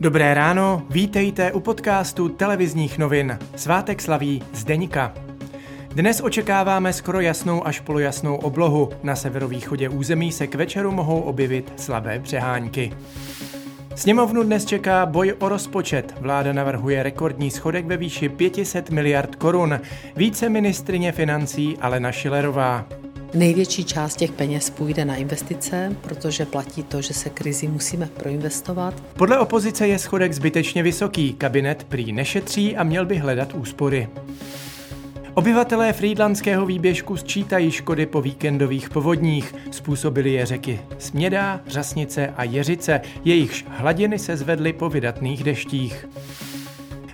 Dobré ráno, vítejte u podcastu televizních novin. Svátek slaví Zdeňka. Dnes očekáváme skoro jasnou až polojasnou oblohu. Na severovýchodě území se k večeru mohou objevit slabé přehánky. Sněmovnu dnes čeká boj o rozpočet. Vláda navrhuje rekordní schodek ve výši 500 miliard korun. Více ministrině financí Alena Šilerová. Největší část těch peněz půjde na investice, protože platí to, že se krizi musíme proinvestovat. Podle opozice je schodek zbytečně vysoký, kabinet prý nešetří a měl by hledat úspory. Obyvatelé frýdlandského výběžku sčítají škody po víkendových povodních. Způsobili je řeky Smědá, Řasnice a Jeřice, jejichž hladiny se zvedly po vydatných deštích.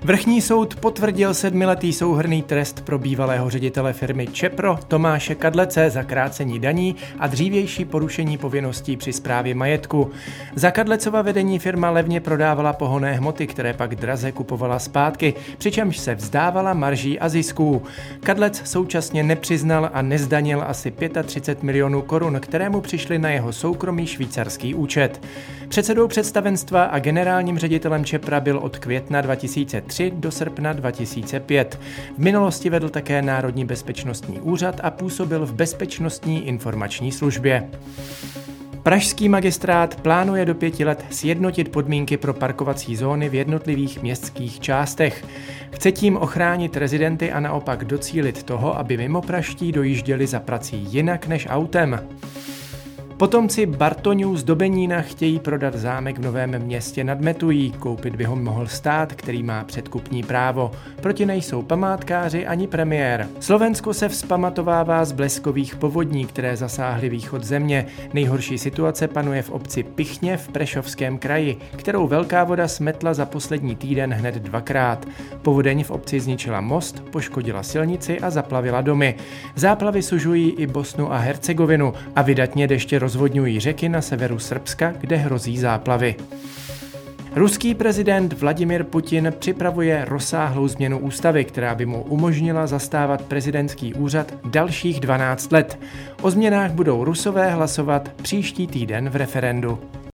Vrchní soud potvrdil sedmiletý souhrný trest pro bývalého ředitele firmy Čepro Tomáše Kadlece za krácení daní a dřívější porušení povinností při správě majetku. Za Kadlecova vedení firma levně prodávala pohonné hmoty, které pak draze kupovala zpátky, přičemž se vzdávala marží a zisků. Kadlec současně nepřiznal a nezdanil asi 35 milionů korun, kterému přišly na jeho soukromý švýcarský účet. Předsedou představenstva a generálním ředitelem Čepra byl od května 2003 2003 do srpna 2005. V minulosti vedl také Národní bezpečnostní úřad a působil v Bezpečnostní informační službě. Pražský magistrát plánuje do pěti let sjednotit podmínky pro parkovací zóny v jednotlivých městských částech. Chce tím ochránit rezidenty a naopak docílit toho, aby mimo praští dojížděli za prací jinak než autem. Potomci Bartoňů z Dobenína chtějí prodat zámek v Novém městě nad Metují. Koupit by ho mohl stát, který má předkupní právo. Proti nejsou památkáři ani premiér. Slovensko se vzpamatovává z bleskových povodní, které zasáhly východ země. Nejhorší situace panuje v obci Pichně v Prešovském kraji, kterou velká voda smetla za poslední týden hned dvakrát. Povodeň v obci zničila most, poškodila silnici a zaplavila domy. Záplavy sužují i Bosnu a Hercegovinu a vydatně deště roz rozvodňují řeky na severu Srbska, kde hrozí záplavy. Ruský prezident Vladimir Putin připravuje rozsáhlou změnu ústavy, která by mu umožnila zastávat prezidentský úřad dalších 12 let. O změnách budou rusové hlasovat příští týden v referendu.